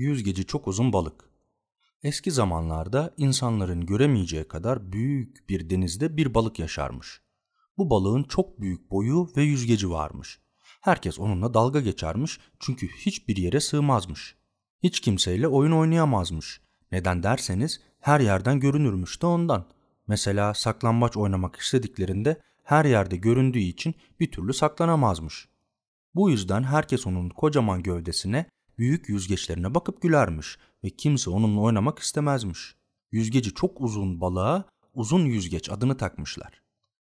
Yüzgeci çok uzun balık. Eski zamanlarda insanların göremeyeceği kadar büyük bir denizde bir balık yaşarmış. Bu balığın çok büyük boyu ve yüzgeci varmış. Herkes onunla dalga geçermiş çünkü hiçbir yere sığmazmış. Hiç kimseyle oyun oynayamazmış. Neden derseniz her yerden görünürmüş de ondan. Mesela saklambaç oynamak istediklerinde her yerde göründüğü için bir türlü saklanamazmış. Bu yüzden herkes onun kocaman gövdesine, büyük yüzgeçlerine bakıp gülermiş ve kimse onunla oynamak istemezmiş. Yüzgeci çok uzun balığa uzun yüzgeç adını takmışlar.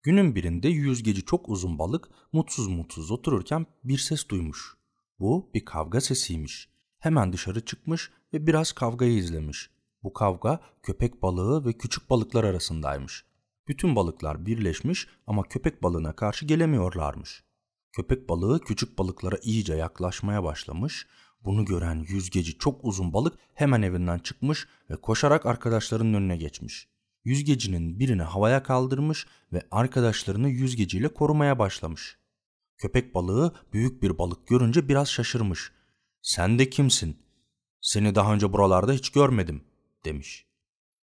Günün birinde yüzgeci çok uzun balık mutsuz mutsuz otururken bir ses duymuş. Bu bir kavga sesiymiş. Hemen dışarı çıkmış ve biraz kavgayı izlemiş. Bu kavga köpek balığı ve küçük balıklar arasındaymış. Bütün balıklar birleşmiş ama köpek balığına karşı gelemiyorlarmış. Köpek balığı küçük balıklara iyice yaklaşmaya başlamış. Bunu gören yüzgeci çok uzun balık hemen evinden çıkmış ve koşarak arkadaşlarının önüne geçmiş. Yüzgecinin birini havaya kaldırmış ve arkadaşlarını yüzgeciyle korumaya başlamış. Köpek balığı büyük bir balık görünce biraz şaşırmış. Sen de kimsin? Seni daha önce buralarda hiç görmedim demiş.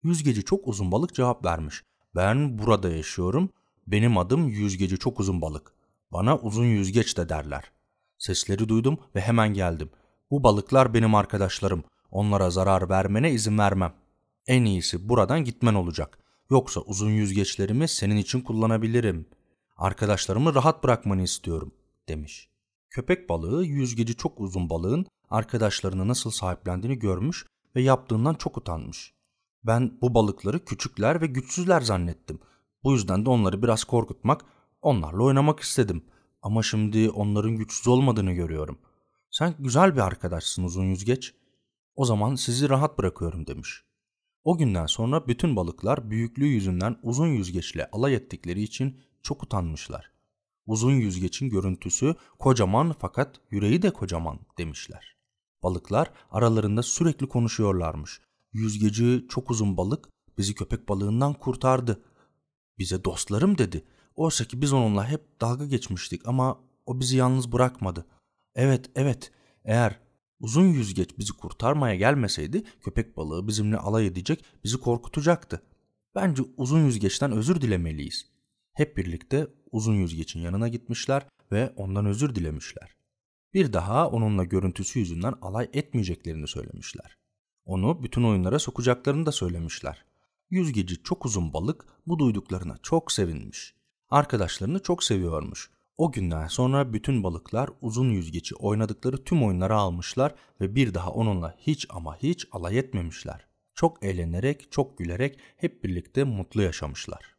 Yüzgeci çok uzun balık cevap vermiş. Ben burada yaşıyorum. Benim adım Yüzgeci çok uzun balık. Bana uzun yüzgeç de derler. Sesleri duydum ve hemen geldim. Bu balıklar benim arkadaşlarım. Onlara zarar vermene izin vermem. En iyisi buradan gitmen olacak. Yoksa uzun yüzgeçlerimi senin için kullanabilirim. Arkadaşlarımı rahat bırakmanı istiyorum, demiş. Köpek balığı yüzgeci çok uzun balığın arkadaşlarını nasıl sahiplendiğini görmüş ve yaptığından çok utanmış. Ben bu balıkları küçükler ve güçsüzler zannettim. Bu yüzden de onları biraz korkutmak, onlarla oynamak istedim. Ama şimdi onların güçsüz olmadığını görüyorum. Sen güzel bir arkadaşsın uzun yüzgeç. O zaman sizi rahat bırakıyorum demiş. O günden sonra bütün balıklar büyüklüğü yüzünden uzun yüzgeçle alay ettikleri için çok utanmışlar. Uzun yüzgeçin görüntüsü kocaman fakat yüreği de kocaman demişler. Balıklar aralarında sürekli konuşuyorlarmış. Yüzgeci çok uzun balık bizi köpek balığından kurtardı. Bize dostlarım dedi. Oysa ki biz onunla hep dalga geçmiştik ama o bizi yalnız bırakmadı. Evet, evet. Eğer uzun yüzgeç bizi kurtarmaya gelmeseydi köpek balığı bizimle alay edecek, bizi korkutacaktı. Bence uzun yüzgeçten özür dilemeliyiz. Hep birlikte uzun yüzgeçin yanına gitmişler ve ondan özür dilemişler. Bir daha onunla görüntüsü yüzünden alay etmeyeceklerini söylemişler. Onu bütün oyunlara sokacaklarını da söylemişler. Yüzgeci çok uzun balık bu duyduklarına çok sevinmiş. Arkadaşlarını çok seviyormuş. O günden sonra bütün balıklar uzun yüzgeci oynadıkları tüm oyunları almışlar ve bir daha onunla hiç ama hiç alay etmemişler. Çok eğlenerek, çok gülerek hep birlikte mutlu yaşamışlar.